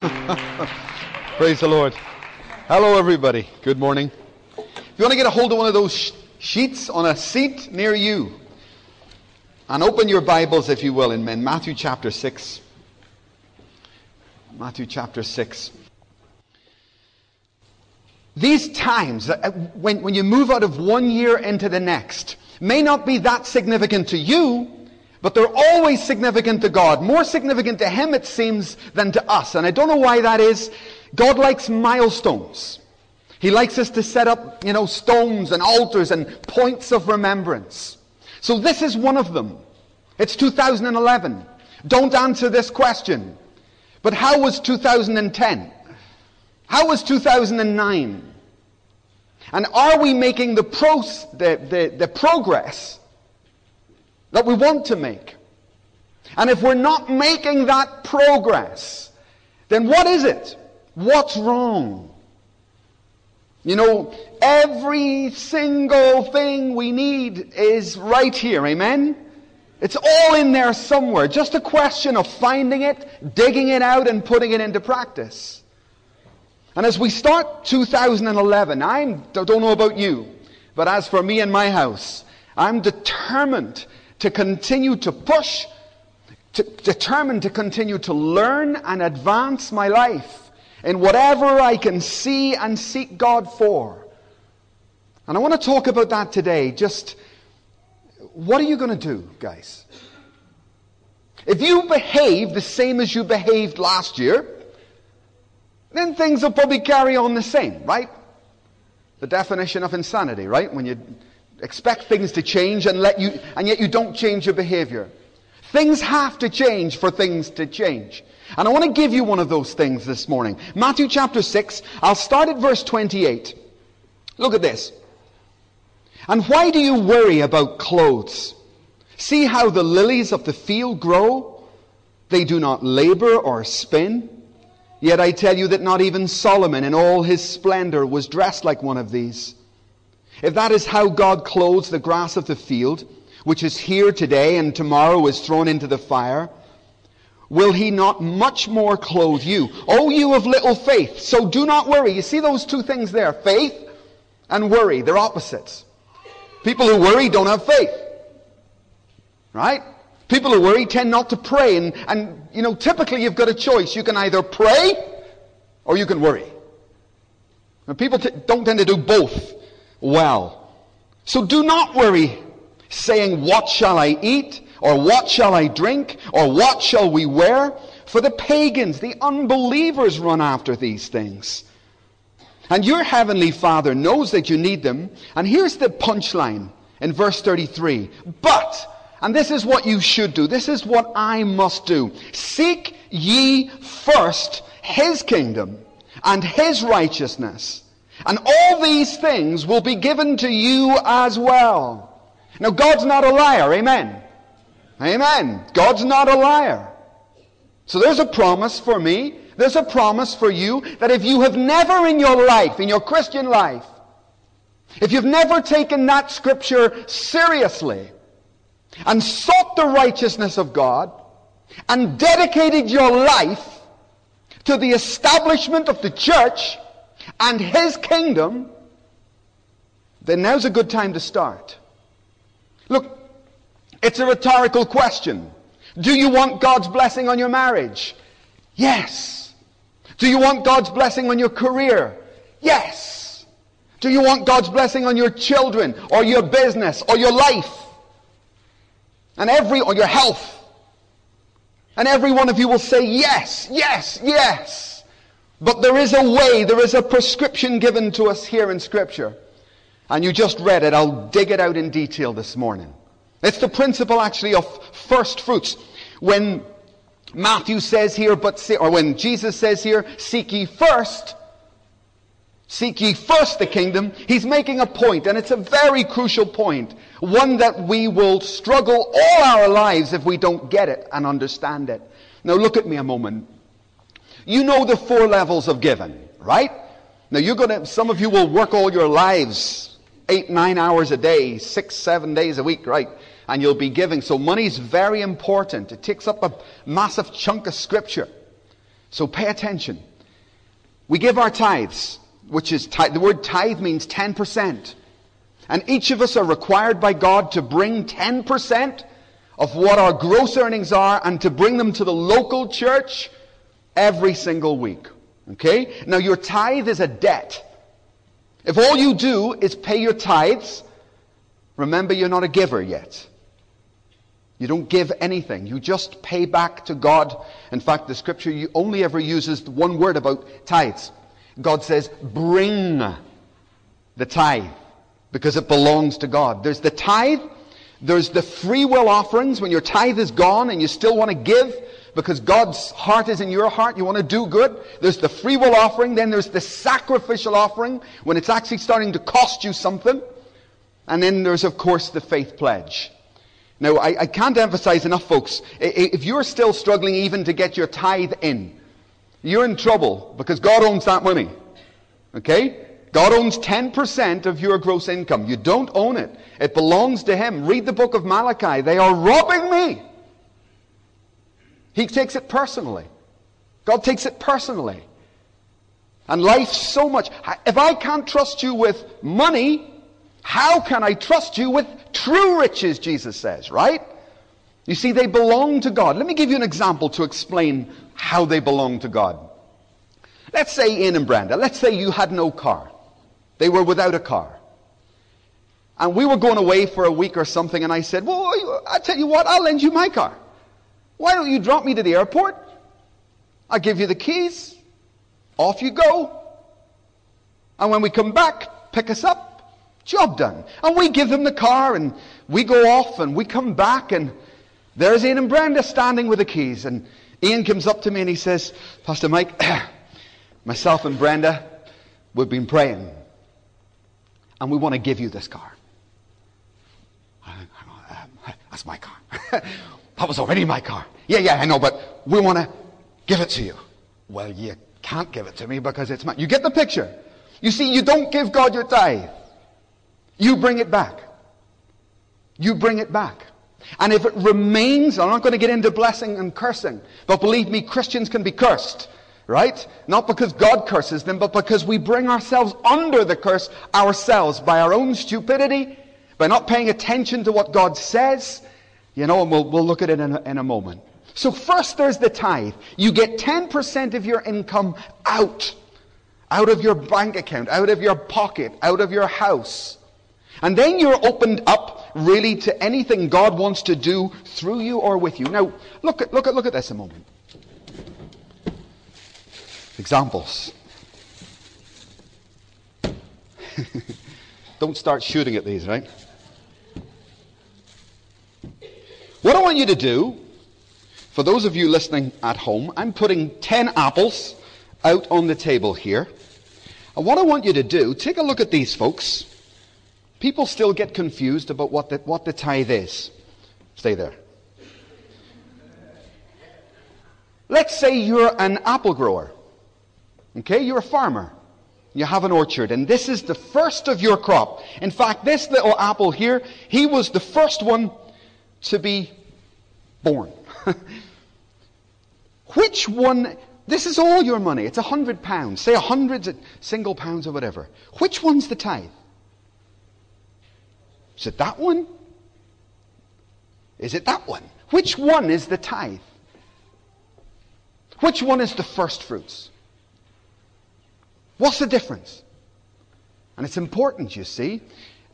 Praise the Lord. Hello, everybody. Good morning. If you want to get a hold of one of those sh- sheets on a seat near you, and open your Bibles, if you will, in, Matthew chapter 6. Matthew chapter 6. These times, uh, when, when you move out of one year into the next, may not be that significant to you, but they're always significant to God. More significant to Him, it seems, than to us. And I don't know why that is. God likes milestones. He likes us to set up, you know, stones and altars and points of remembrance. So this is one of them. It's 2011. Don't answer this question. But how was 2010? How was 2009? And are we making the, pros, the, the, the progress that we want to make. And if we're not making that progress, then what is it? What's wrong? You know, every single thing we need is right here. Amen? It's all in there somewhere. Just a question of finding it, digging it out, and putting it into practice. And as we start 2011, I don't know about you, but as for me and my house, I'm determined to continue to push, to, determined to continue to learn and advance my life in whatever I can see and seek God for. And I want to talk about that today. Just what are you going to do, guys? If you behave the same as you behaved last year, then things will probably carry on the same, right? The definition of insanity, right? When you expect things to change and let you, and yet you don't change your behavior. Things have to change for things to change. And I want to give you one of those things this morning. Matthew chapter 6, I'll start at verse 28. Look at this. And why do you worry about clothes? See how the lilies of the field grow? They do not labor or spin. Yet I tell you that not even Solomon in all his splendor was dressed like one of these. If that is how God clothes the grass of the field, which is here today and tomorrow is thrown into the fire, will he not much more clothe you? O you of little faith. So do not worry. You see those two things there, faith and worry. They're opposites. People who worry don't have faith. Right? People who worry tend not to pray. And, and, you know, typically you've got a choice. You can either pray or you can worry. And people t- don't tend to do both well. So do not worry, saying, What shall I eat? Or what shall I drink? Or what shall we wear? For the pagans, the unbelievers run after these things. And your heavenly Father knows that you need them. And here's the punchline in verse 33. But, and this is what you should do. This is what I must do. Seek ye first his kingdom and his righteousness and all these things will be given to you as well. Now, God's not a liar. Amen. Amen. God's not a liar. So there's a promise for me. There's a promise for you that if you have never in your life, in your Christian life, if you've never taken that scripture seriously and sought the righteousness of God and dedicated your life to the establishment of the church, and his kingdom, then now's a good time to start. Look, it's a rhetorical question. Do you want God's blessing on your marriage? Yes. Do you want God's blessing on your career? Yes. Do you want God's blessing on your children or your business or your life? And every, or your health? And every one of you will say yes, yes, yes. But there is a way, there is a prescription given to us here in Scripture. And you just read it. I'll dig it out in detail this morning. It's the principle actually of first fruits. When Matthew says here, but or when Jesus says here, seek ye first, seek ye first the kingdom, he's making a point, and it's a very crucial point. One that we will struggle all our lives if we don't get it and understand it. Now look at me a moment. You know the four levels of giving, right? Now you're gonna, some of you will work all your lives, eight, nine hours a day, six, seven days a week, right? And you'll be giving. So money's very important. It takes up a massive chunk of scripture. So pay attention. We give our tithes, which is tithe. The word tithe means 10%. And each of us are required by God to bring 10% of what our gross earnings are and to bring them to the local church every single week. Okay? Now your tithe is a debt. If all you do is pay your tithes, remember you're not a giver yet. You don't give anything. You just pay back to God. In fact, the scripture only ever uses one word about tithes. God says, bring the tithe because it belongs to God. There's the tithe. There's the free will offerings when your tithe is gone and you still want to give because God's heart is in your heart. You want to do good. There's the free will offering. Then there's the sacrificial offering when it's actually starting to cost you something. And then there's, of course, the faith pledge. Now, I, I can't emphasize enough, folks, if you're still struggling even to get your tithe in, you're in trouble because God owns that money. Okay? God owns 10% of your gross income. You don't own it. It belongs to Him. Read the book of Malachi. They are robbing me. He takes it personally. God takes it personally. And life's so much. If I can't trust you with money, how can I trust you with true riches, Jesus says, right? You see, they belong to God. Let me give you an example to explain how they belong to God. Let's say Ian and Brenda, let's say you had no car. They were without a car. And we were going away for a week or something, and I said, Well, I tell you what, I'll lend you my car. Why don't you drop me to the airport? I'll give you the keys. Off you go. And when we come back, pick us up Job done. And we give them the car and we go off and we come back and there's Ian and Brenda standing with the keys. And Ian comes up to me and he says, Pastor Mike, myself and Brenda, we've been praying and we want to give you this car. Um, that's my car. that was already my car. Yeah, yeah, I know, but we want to give it to you. Well, you can't give it to me because it's mine. You get the picture. You see, you don't give God your tithe. You bring it back. You bring it back. And if it remains, I'm not going to get into blessing and cursing, but believe me, Christians can be cursed, right? Not because God curses them, but because we bring ourselves under the curse ourselves by our own stupidity, by not paying attention to what God says, you know, and we'll, we'll look at it in a, in a moment. So first there's the tithe. You get 10% of your income out. Out of your bank account, out of your pocket, out of your house. And then you're opened up really to anything God wants to do through you or with you. Now, look at, look at, look at this a moment. Examples. Don't start shooting at these, right? What I want you to do, for those of you listening at home, I'm putting 10 apples out on the table here. And what I want you to do, take a look at these folks. People still get confused about what the, what the tithe is. Stay there. Let's say you're an apple grower. Okay, you're a farmer. You have an orchard, and this is the first of your crop. In fact, this little apple here, he was the first one to be born. Which one, this is all your money. It's a hundred pounds. Say a hundred single pounds or whatever. Which one's the tithe? Is it that one? Is it that one? Which one is the tithe? Which one is the first fruits? What's the difference? And it's important, you see.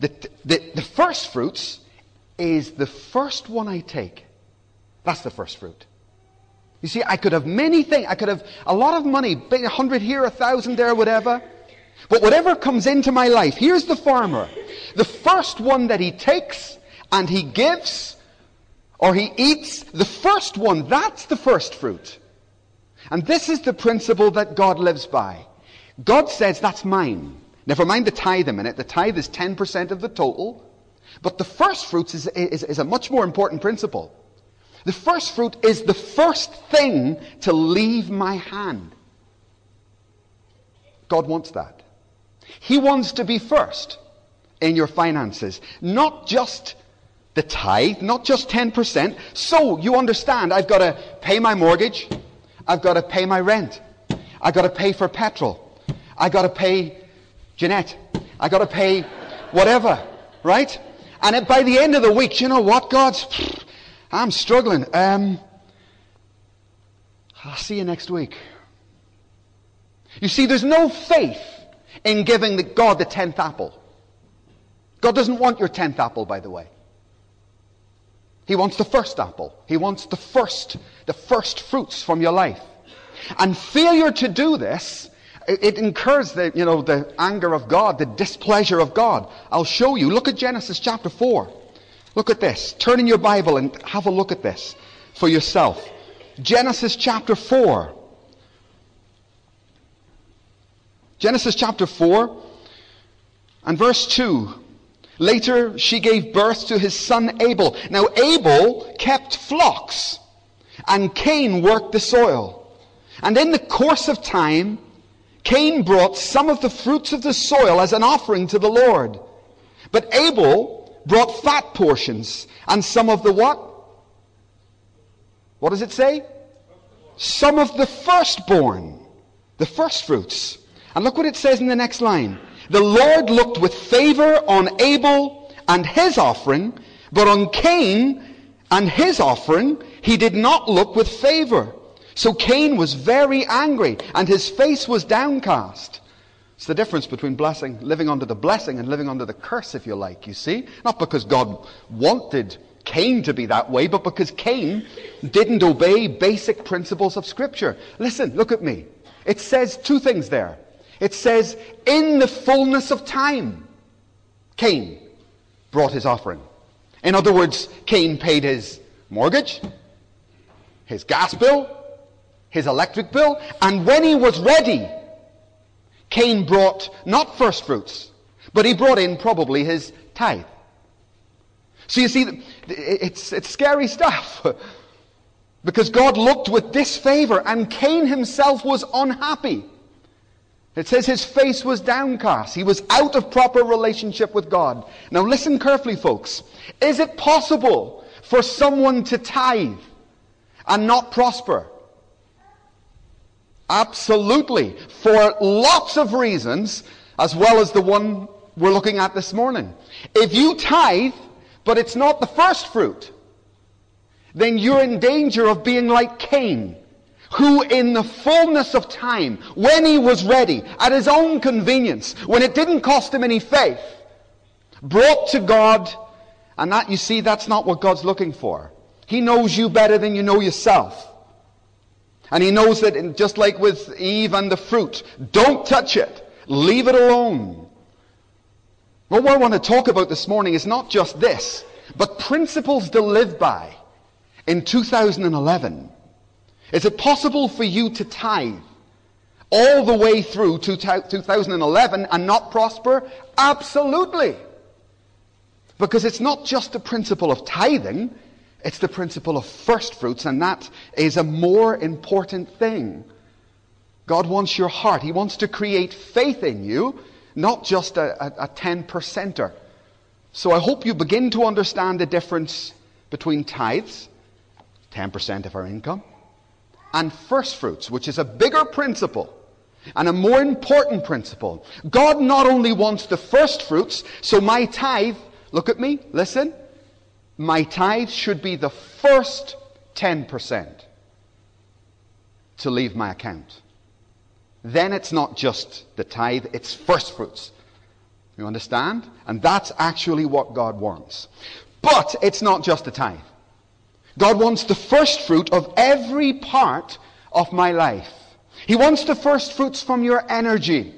The, the, the first fruits is the first one I take. That's the first fruit. You see, I could have many things. I could have a lot of money, a hundred here, a thousand there, whatever. But whatever comes into my life, here's the farmer. The first one that he takes and he gives or he eats, the first one, that's the first fruit. And this is the principle that God lives by. God says, that's mine. Never mind the tithe a minute. The tithe is 10% of the total. But the first fruits is, is, is a much more important principle. The first fruit is the first thing to leave my hand. God wants that. He wants to be first in your finances, not just the tithe, not just 10%. So you understand, I've got to pay my mortgage, I've got to pay my rent. I've got to pay for petrol. I've got to pay Jeanette. I've got to pay whatever, right? And by the end of the week, you know what, God? I'm struggling. Um, I'll see you next week. You see, there's no faith in giving the God the tenth apple. God doesn't want your tenth apple, by the way. He wants the first apple. He wants the first, the first fruits from your life. And failure to do this, it incurs the, you know, the anger of God, the displeasure of God. I'll show you. Look at Genesis chapter 4. Look at this. Turn in your Bible and have a look at this for yourself. Genesis chapter 4. Genesis chapter 4 and verse 2. Later, she gave birth to his son Abel. Now, Abel kept flocks, and Cain worked the soil. And in the course of time, Cain brought some of the fruits of the soil as an offering to the Lord. But Abel brought fat portions, and some of the what? What does it say? Some of the firstborn, the first fruits. And look what it says in the next line. The Lord looked with favor on Abel and his offering, but on Cain and his offering he did not look with favor. So Cain was very angry and his face was downcast. It's the difference between blessing, living under the blessing and living under the curse, if you like, you see? Not because God wanted Cain to be that way, but because Cain didn't obey basic principles of Scripture. Listen, look at me. It says two things there. It says, in the fullness of time, Cain brought his offering. In other words, Cain paid his mortgage, his gas bill, his electric bill, and when he was ready, Cain brought not first fruits, but he brought in probably his tithe. So you see, it's, it's scary stuff. Because God looked with disfavor and Cain himself was unhappy. It says his face was downcast. He was out of proper relationship with God. Now listen carefully, folks. Is it possible for someone to tithe and not prosper? Absolutely. For lots of reasons, as well as the one we're looking at this morning. If you tithe, but it's not the first fruit, then you're in danger of being like Cain who in the fullness of time, when he was ready, at his own convenience, when it didn't cost him any faith, brought to God, and that, you see, that's not what God's looking for. He knows you better than you know yourself. And he knows that just like with Eve and the fruit, don't touch it. Leave it alone. What I want to talk about this morning is not just this, but principles to live by in 2011 is it possible for you to tithe all the way through 2011 and not prosper? Absolutely. Because it's not just the principle of tithing, it's the principle of first fruits, and that is a more important thing. God wants your heart. He wants to create faith in you, not just a, a, a 10 percenter. So I hope you begin to understand the difference between tithes, 10% of our income, and first fruits, which is a bigger principle and a more important principle. God not only wants the first fruits, so my tithe, look at me, listen, my tithe should be the first 10% to leave my account. Then it's not just the tithe, it's first fruits. You understand? And that's actually what God wants. But it's not just the tithe. God wants the first fruit of every part of my life. He wants the first fruits from your energy.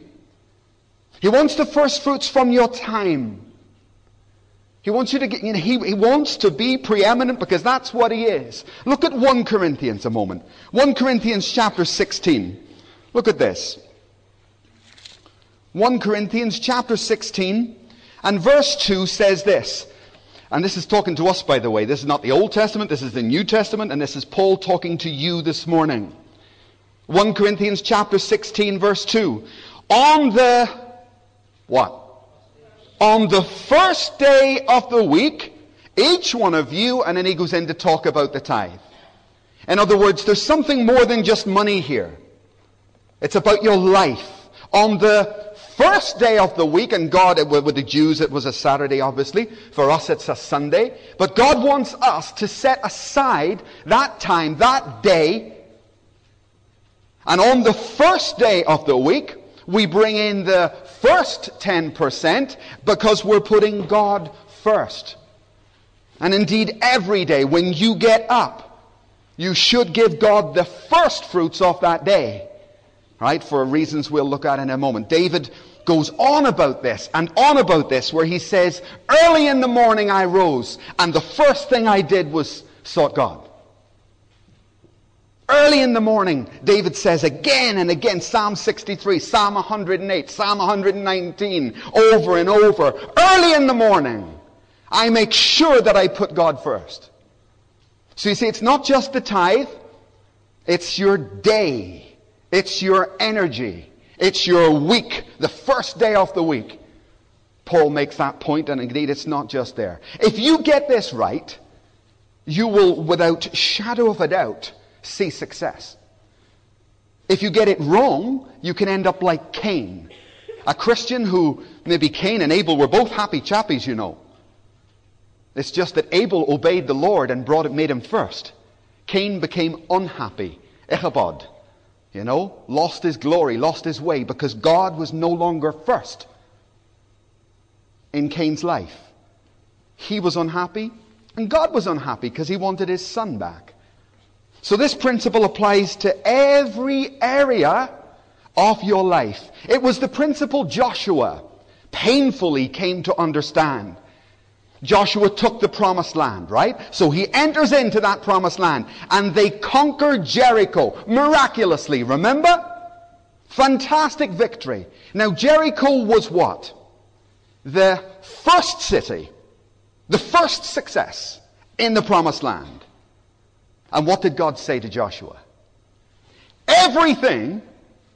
He wants the first fruits from your time. He wants you to get, you know, he, he wants to be preeminent because that's what he is. Look at 1 Corinthians a moment. 1 Corinthians chapter 16. Look at this. 1 Corinthians chapter 16 and verse 2 says this. And this is talking to us, by the way. This is not the Old Testament, this is the New Testament, and this is Paul talking to you this morning. 1 Corinthians chapter 16 verse 2. On the, what? On the first day of the week, each one of you, and then he goes in to talk about the tithe. In other words, there's something more than just money here. It's about your life. On the first day of the week, and God, with the Jews it was a Saturday obviously, for us it's a Sunday, but God wants us to set aside that time, that day, and on the first day of the week, we bring in the first 10% because we're putting God first. And indeed, every day when you get up, you should give God the first fruits of that day. Right? For reasons we'll look at in a moment. David goes on about this and on about this where he says, early in the morning I rose and the first thing I did was sought God. Early in the morning, David says again and again, Psalm 63, Psalm 108, Psalm 119, over and over. Early in the morning, I make sure that I put God first. So you see, it's not just the tithe, it's your day, it's your energy, it's your week, the first day of the week. Paul makes that point, and indeed it's not just there. If you get this right, you will, without shadow of a doubt, see success. If you get it wrong, you can end up like Cain. A Christian who, maybe Cain and Abel were both happy chappies, you know. It's just that Abel obeyed the Lord and brought it, made him first. Cain became unhappy. Ichabod, you know, lost his glory, lost his way because God was no longer first in Cain's life. He was unhappy and God was unhappy because he wanted his son back. So this principle applies to every area of your life. It was the principle Joshua painfully came to understand. Joshua took the promised land, right? So he enters into that promised land and they conquer Jericho miraculously. Remember? Fantastic victory. Now Jericho was what? The first city, the first success in the promised land. And what did God say to Joshua? Everything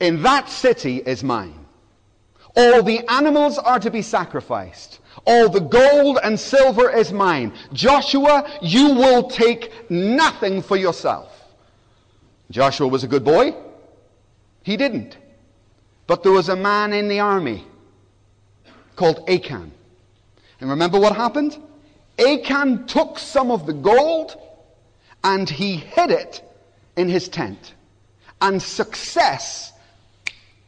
in that city is mine. All the animals are to be sacrificed. All the gold and silver is mine. Joshua, you will take nothing for yourself. Joshua was a good boy. He didn't. But there was a man in the army called Achan. And remember what happened? Achan took some of the gold and he hid it in his tent. And success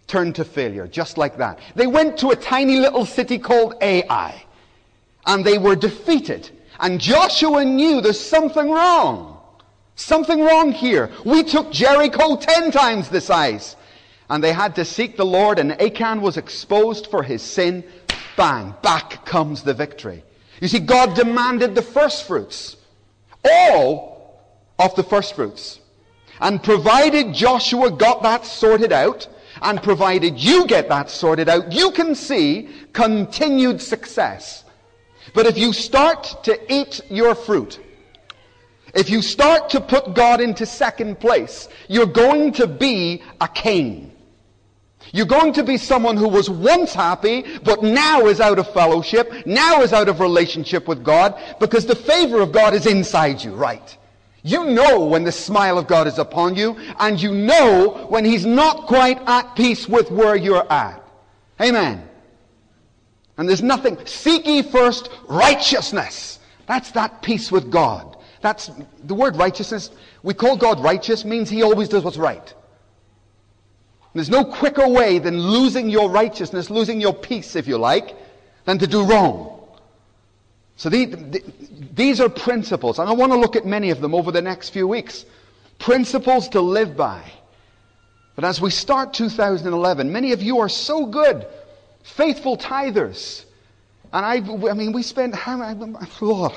turned to failure, just like that. They went to a tiny little city called Ai, and they were defeated. And Joshua knew there's something wrong. Something wrong here. We took Jericho ten times the size. And they had to seek the Lord, and Achan was exposed for his sin. Bang, back comes the victory. You see, God demanded the first fruits. All of the first fruits. And provided Joshua got that sorted out, and provided you get that sorted out, you can see continued success. But if you start to eat your fruit, if you start to put God into second place, you're going to be a king. You're going to be someone who was once happy, but now is out of fellowship, now is out of relationship with God, because the favor of God is inside you, right? You know when the smile of God is upon you, and you know when He's not quite at peace with where you're at. Amen. And there's nothing. Seek ye first righteousness. That's that peace with God. That's the word righteousness. We call God righteous means He always does what's right. There's no quicker way than losing your righteousness, losing your peace, if you like, than to do wrong. So these are principles, and I want to look at many of them over the next few weeks. Principles to live by. But as we start 2011, many of you are so good, faithful tithers. And I, I mean, we spent, how, Lord,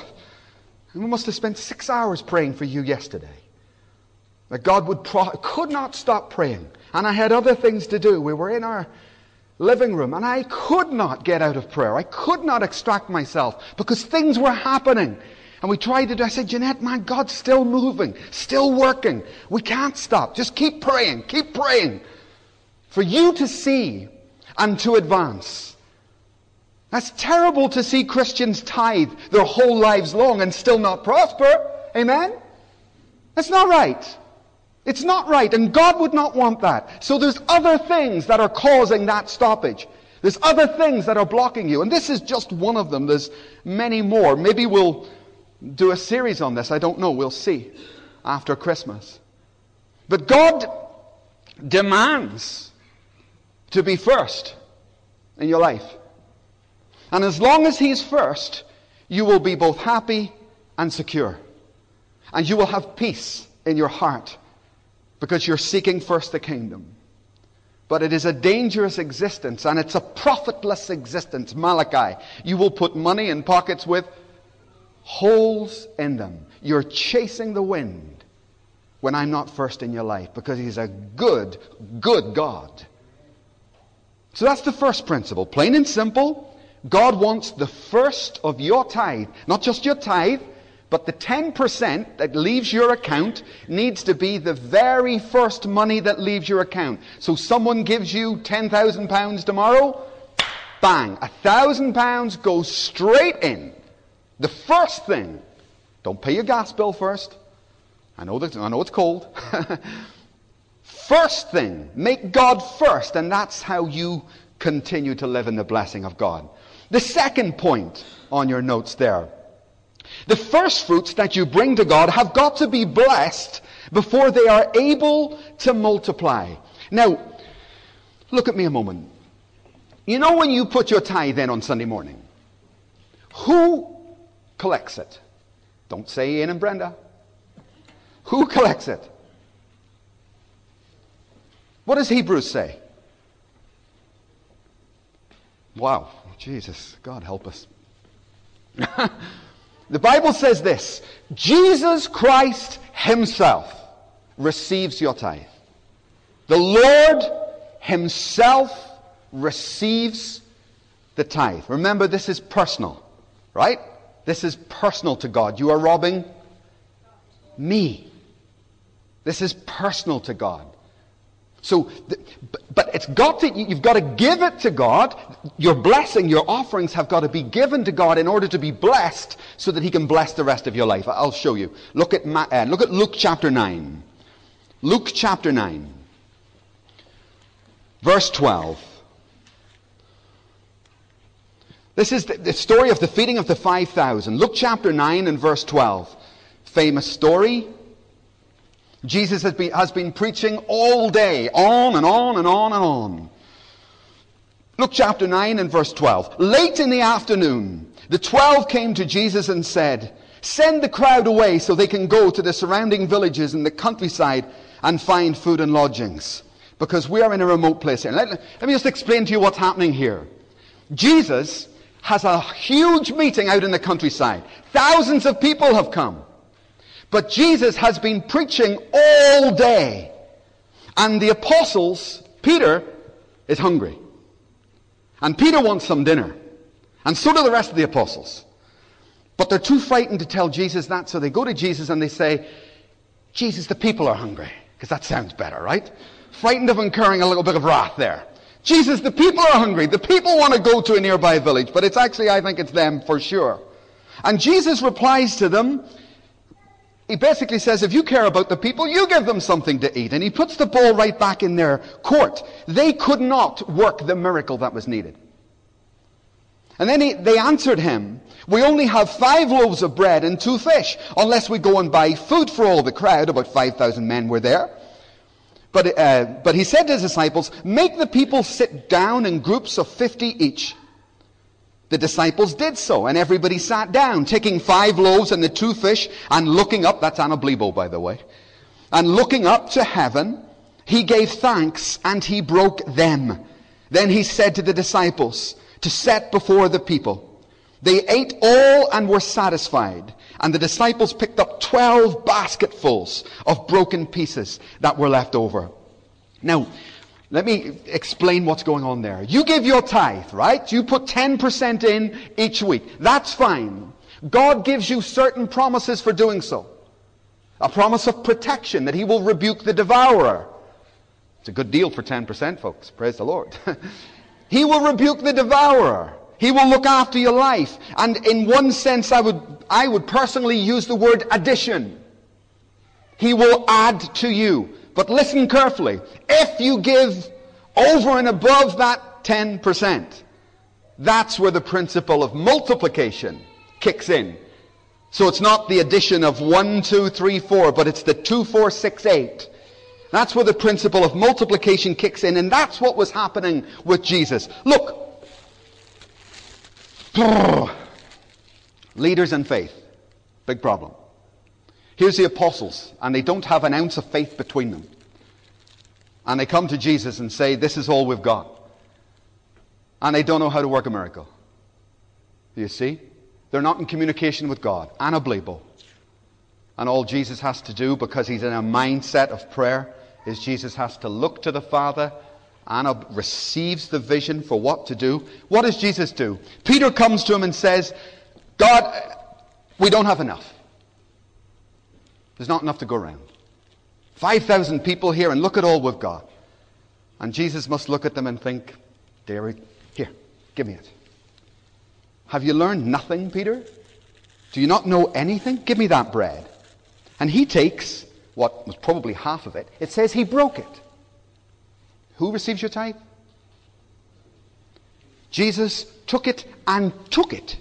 we must have spent six hours praying for you yesterday. That God would, pro- could not stop praying. And I had other things to do. We were in our living room and I could not get out of prayer. I could not extract myself because things were happening. And we tried to do, I said, Jeanette, man, God's still moving, still working. We can't stop. Just keep praying, keep praying. For you to see and to advance. That's terrible to see Christians tithe their whole lives long and still not prosper. Amen? That's not right. It's not right, and God would not want that. So there's other things that are causing that stoppage. There's other things that are blocking you, and this is just one of them. There's many more. Maybe we'll do a series on this. I don't know. We'll see after Christmas. But God demands to be first in your life. And as long as He's first, you will be both happy and secure. And you will have peace in your heart because you're seeking first the kingdom. But it is a dangerous existence and it's a profitless existence. Malachi. You will put money in pockets with holes in them. You're chasing the wind when I'm not first in your life because He's a good, good God. So that's the first principle. Plain and simple. God wants the first of your tithe, not just your tithe, but the 10% that leaves your account needs to be the very first money that leaves your account. So someone gives you £10,000 tomorrow, bang, a thousand pounds goes straight in. The first thing. Don't pay your gas bill first. I know, that, I know it's cold. first thing. Make God first, and that's how you continue to live in the blessing of God. The second point on your notes there the first fruits that you bring to God have got to be blessed before they are able to multiply. Now, look at me a moment. You know when you put your tithe in on Sunday morning, who collects it? Don't say Ian and Brenda. Who collects it? What does Hebrews say? Wow, Jesus, God help us. The Bible says this Jesus Christ Himself receives your tithe. The Lord Himself receives the tithe. Remember, this is personal, right? This is personal to God. You are robbing me. This is personal to God. So, but it's got to, you've got to give it to God. Your blessing, your offerings have got to be given to God in order to be blessed so that He can bless the rest of your life. I'll show you. Look at, uh, look at Luke chapter 9. Luke chapter 9. Verse 12. This is the, the story of the feeding of the 5,000. Luke chapter 9 and verse 12. Famous story. Jesus has been, has been preaching all day, on and on and on and on. Look, chapter 9 and verse 12. Late in the afternoon, the twelve came to Jesus and said, Send the crowd away so they can go to the surrounding villages and the countryside and find food and lodgings. Because we are in a remote place here. Let, let me just explain to you what's happening here. Jesus has a huge meeting out in the countryside. Thousands of people have come. But Jesus has been preaching all day. And the apostles, Peter, is hungry. And Peter wants some dinner. And so do the rest of the apostles. But they're too frightened to tell Jesus that, so they go to Jesus and they say, Jesus, the people are hungry. Because that sounds better, right? Frightened of incurring a little bit of wrath there. Jesus, the people are hungry. The people want to go to a nearby village, but it's actually, I think it's them for sure. And Jesus replies to them, he basically says, if you care about the people, you give them something to eat. And he puts the ball right back in their court. They could not work the miracle that was needed. And then he, they answered him, we only have five loaves of bread and two fish, unless we go and buy food for all the crowd. About 5,000 men were there. But, uh, but he said to his disciples, make the people sit down in groups of 50 each. The disciples did so, and everybody sat down, taking five loaves and the two fish, and looking up, that's Anna Blebo, by the way, and looking up to heaven, he gave thanks, and he broke them. Then he said to the disciples, to set before the people. They ate all and were satisfied, and the disciples picked up twelve basketfuls of broken pieces that were left over. Now, let me explain what's going on there. You give your tithe, right? You put 10% in each week. That's fine. God gives you certain promises for doing so. A promise of protection that he will rebuke the devourer. It's a good deal for 10%, folks. Praise the Lord. he will rebuke the devourer. He will look after your life. And in one sense, I would, I would personally use the word addition. He will add to you. But listen carefully. If you give over and above that 10%, that's where the principle of multiplication kicks in. So it's not the addition of 1, 2, 3, 4, but it's the 2, 4, 6, 8. That's where the principle of multiplication kicks in, and that's what was happening with Jesus. Look. Leaders in faith. Big problem. Here's the apostles, and they don't have an ounce of faith between them. And they come to Jesus and say, This is all we've got. And they don't know how to work a miracle. You see? They're not in communication with God. Unbelievable. And all Jesus has to do, because he's in a mindset of prayer, is Jesus has to look to the Father. Anna receives the vision for what to do. What does Jesus do? Peter comes to him and says, God, we don't have enough. There's not enough to go around. 5,000 people here, and look at all we've got. And Jesus must look at them and think, Dear, here, give me it. Have you learned nothing, Peter? Do you not know anything? Give me that bread. And he takes what was probably half of it. It says he broke it. Who receives your tithe? Jesus took it and took it,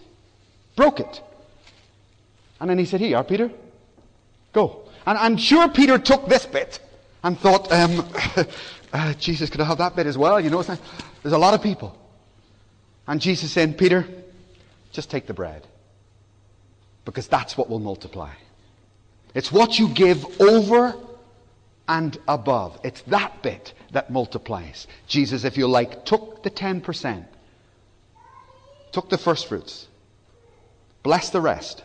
broke it. And then he said, Here you are, Peter. Go. And I'm sure Peter took this bit and thought, um, uh, Jesus, could I have that bit as well? You know, there's a lot of people. And Jesus said, Peter, just take the bread. Because that's what will multiply. It's what you give over and above. It's that bit that multiplies. Jesus, if you like, took the 10%, took the first fruits, blessed the rest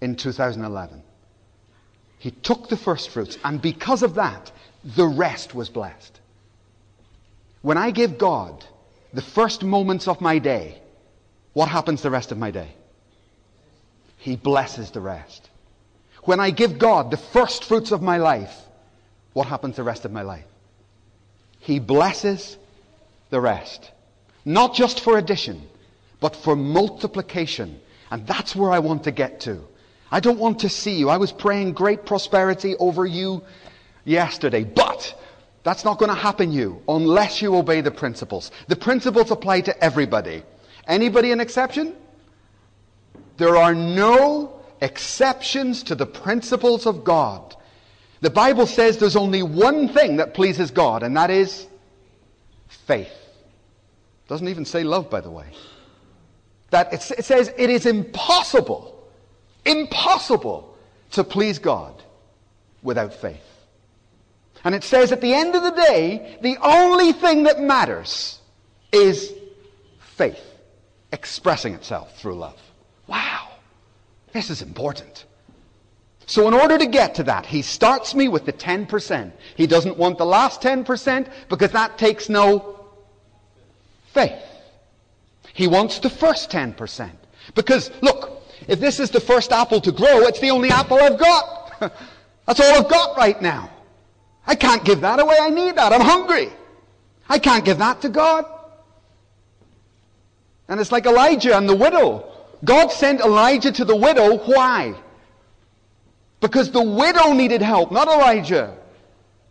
in 2011. He took the first fruits, and because of that, the rest was blessed. When I give God the first moments of my day, what happens the rest of my day? He blesses the rest. When I give God the first fruits of my life, what happens the rest of my life? He blesses the rest. Not just for addition, but for multiplication. And that's where I want to get to. I don't want to see you. I was praying great prosperity over you yesterday, but that's not going to happen you unless you obey the principles. The principles apply to everybody. Anybody an exception? There are no exceptions to the principles of God. The Bible says there's only one thing that pleases God, and that is faith. Doesn't even say love, by the way. That it, it says it is impossible, impossible to please God without faith. And it says at the end of the day, the only thing that matters is faith expressing itself through love. Wow. This is important. So in order to get to that, he starts me with the 10%. He doesn't want the last 10% because that takes no faith. He wants the first 10%. Because, look, if this is the first apple to grow, it's the only apple I've got. That's all I've got right now. I can't give that away. I need that. I'm hungry. I can't give that to God. And it's like Elijah and the widow. God sent Elijah to the widow. Why? Because the widow needed help, not Elijah.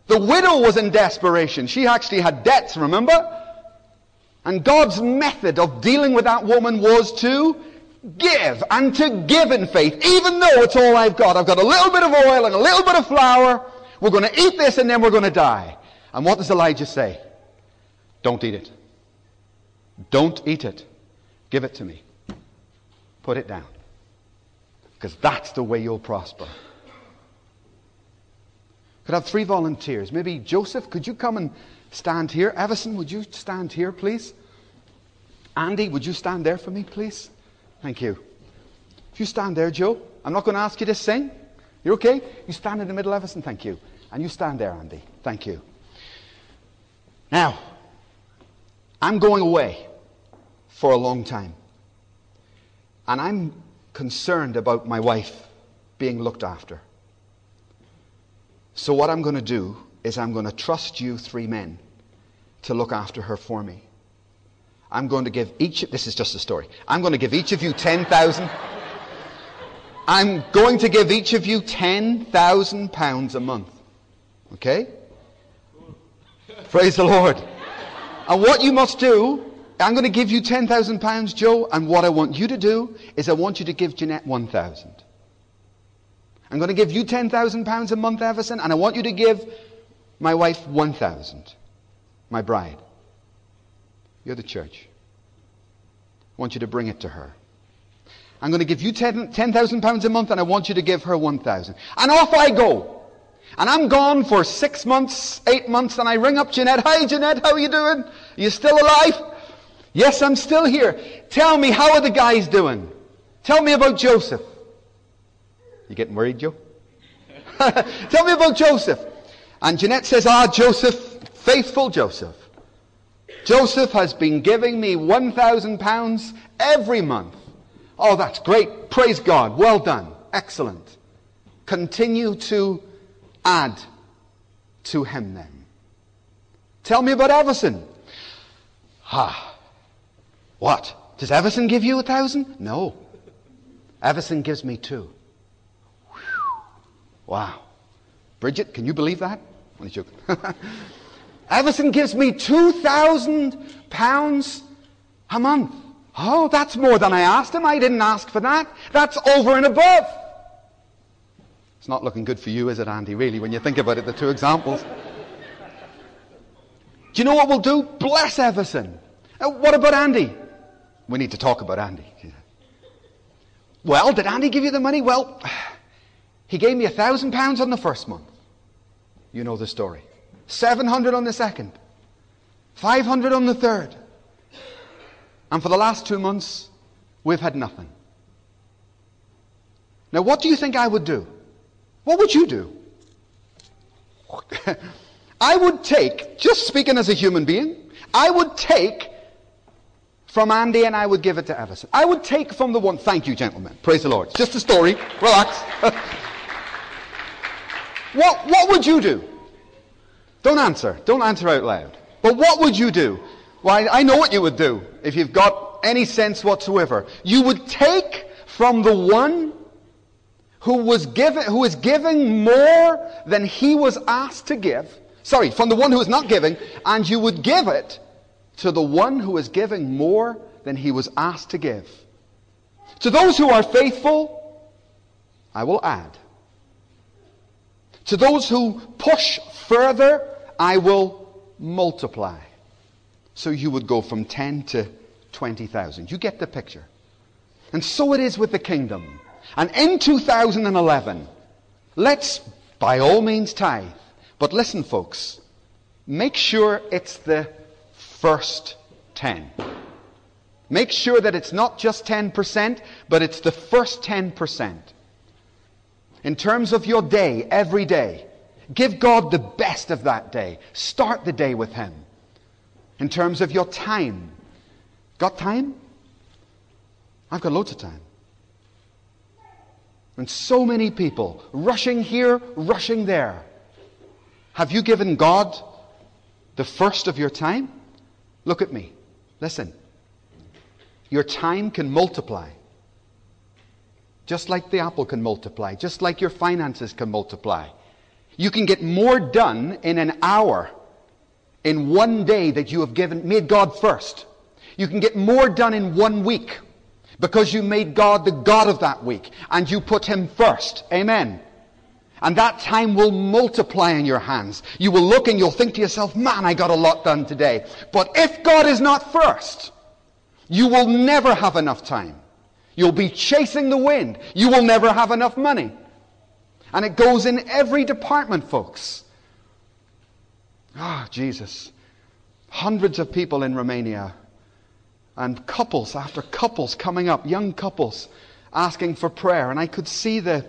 The widow was in desperation. She actually had debts, remember? And God's method of dealing with that woman was to give and to give in faith, even though it's all I've got. I've got a little bit of oil and a little bit of flour. We're going to eat this and then we're going to die. And what does Elijah say? Don't eat it. Don't eat it. Give it to me. Put it down. Because that's the way you'll prosper. Could have three volunteers? Maybe Joseph, could you come and stand here? Everson, would you stand here, please? Andy, would you stand there for me, please? Thank you. If you stand there, Joe, I'm not going to ask you to sing. You're okay? You stand in the middle, Everson. Thank you. And you stand there, Andy. Thank you. Now, I'm going away for a long time. And I'm concerned about my wife being looked after. So, what I'm going to do is I'm going to trust you three men to look after her for me. I'm going to give each, this is just a story, I'm going to give each of you 10,000. I'm going to give each of you £10,000 a month. Okay? Praise the Lord. And what you must do, I'm going to give you £10,000, Joe, and what I want you to do is I want you to give Jeanette 1000 I'm going to give you £10,000 a month, Everson, and I want you to give my wife 1000 my bride. You're the church. I want you to bring it to her. I'm going to give you 10,000 pounds a month and I want you to give her 1,000. And off I go. And I'm gone for six months, eight months, and I ring up Jeanette. Hi, Jeanette, how are you doing? Are you still alive? Yes, I'm still here. Tell me, how are the guys doing? Tell me about Joseph. You getting worried, Joe? Tell me about Joseph. And Jeanette says, Ah, Joseph, faithful Joseph. Joseph has been giving me £1,000 every month. Oh, that's great. Praise God. Well done. Excellent. Continue to add to him then. Tell me about Everson. Ha. What? Does Everson give you a thousand? No. Everson gives me two. Whew. Wow. Bridget, can you believe that? Joking. Everson gives me £2,000 a month. Oh, that's more than I asked him. I didn't ask for that. That's over and above. It's not looking good for you, is it, Andy, really, when you think about it, the two examples. do you know what we'll do? Bless Everson. Uh, what about Andy? We need to talk about Andy. Well, did Andy give you the money? Well, he gave me a thousand pounds on the first month. You know the story. 700 on the second, 500 on the third. And for the last two months, we've had nothing. Now, what do you think I would do? What would you do? I would take, just speaking as a human being, I would take from Andy and I would give it to Everson. I would take from the one, thank you, gentlemen. Praise the Lord. It's just a story. Relax. what, what would you do? Don't answer. Don't answer out loud. But what would you do? Well, I know what you would do if you've got any sense whatsoever. You would take from the one who was given, who is giving more than he was asked to give. Sorry, from the one who is not giving, and you would give it to the one who is giving more than he was asked to give. To those who are faithful, I will add. To those who push further, I will multiply. So you would go from 10 to 20,000. You get the picture. And so it is with the kingdom. And in 2011, let's by all means tithe. But listen, folks, make sure it's the first 10. Make sure that it's not just 10%, but it's the first 10%. In terms of your day, every day, Give God the best of that day. Start the day with Him. In terms of your time. Got time? I've got loads of time. And so many people rushing here, rushing there. Have you given God the first of your time? Look at me. Listen. Your time can multiply. Just like the apple can multiply. Just like your finances can multiply. You can get more done in an hour in one day that you have given, made God first. You can get more done in one week because you made God the God of that week and you put Him first. Amen. And that time will multiply in your hands. You will look and you'll think to yourself, man, I got a lot done today. But if God is not first, you will never have enough time. You'll be chasing the wind. You will never have enough money. And it goes in every department, folks. Ah, oh, Jesus. Hundreds of people in Romania. And couples after couples coming up, young couples asking for prayer. And I could see the,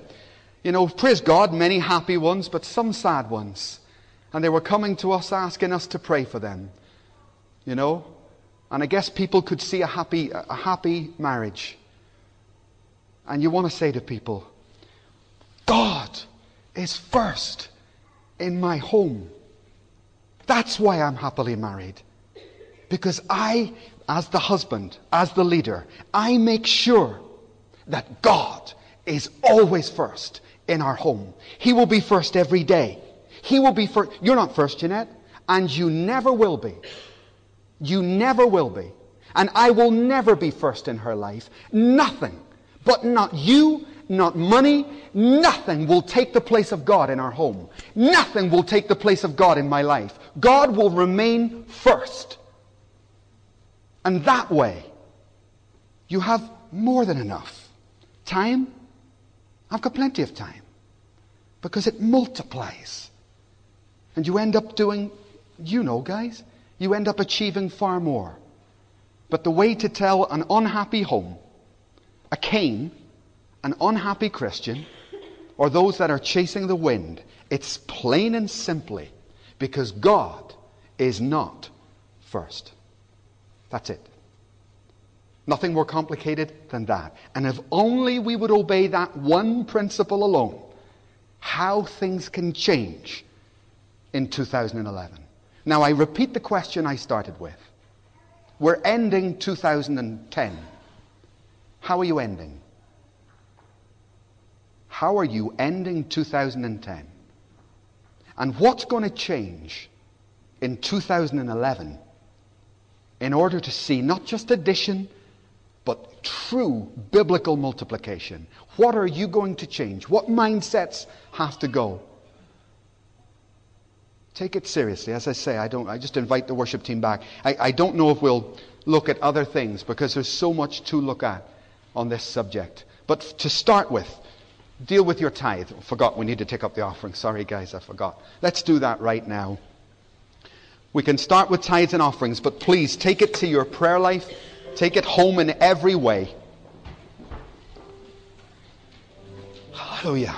you know, praise God, many happy ones, but some sad ones. And they were coming to us asking us to pray for them. You know? And I guess people could see a happy, a happy marriage. And you want to say to people, God is first in my home. That's why I'm happily married. Because I, as the husband, as the leader, I make sure that God is always first in our home. He will be first every day. He will be first. You're not first, Jeanette, and you never will be. You never will be. And I will never be first in her life. Nothing, but not you, not money, nothing will take the place of God in our home. Nothing will take the place of God in my life. God will remain first. And that way, you have more than enough. Time? I've got plenty of time. Because it multiplies. And you end up doing, you know, guys, you end up achieving far more. But the way to tell an unhappy home, a Cain, an unhappy Christian, or those that are chasing the wind, it's plain and simply because God is not first. That's it. Nothing more complicated than that. And if only we would obey that one principle alone, how things can change in 2011. Now, I repeat the question I started with. We're ending 2010. How are you ending? How are you ending 2010? And what's going to change in 2011 in order to see not just addition, but true biblical multiplication? What are you going to change? What mindsets have to go? Take it seriously. As I say, I, don't, I just invite the worship team back. I, I don't know if we'll look at other things because there's so much to look at on this subject. But to start with, deal with your tithe. Oh, forgot we need to take up the offering. Sorry, guys, I forgot. Let's do that right now. We can start with tithes and offerings, but please take it to your prayer life. Take it home in every way. Hallelujah.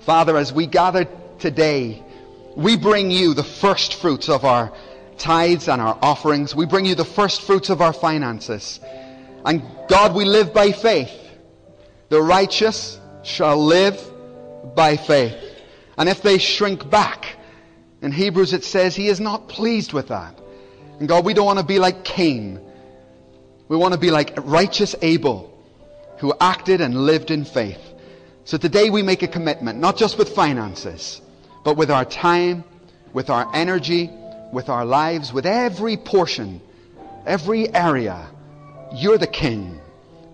Father, as we gather today, we bring you the first fruits of our tithes and our offerings. We bring you the first fruits of our finances. And God, we live by faith. The righteous shall live by faith. And if they shrink back, in Hebrews it says he is not pleased with that. And God, we don't want to be like Cain. We want to be like righteous Abel, who acted and lived in faith. So today we make a commitment, not just with finances, but with our time, with our energy, with our lives, with every portion, every area. You're the king,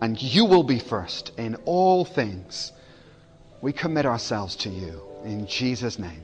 and you will be first in all things. We commit ourselves to you in Jesus' name.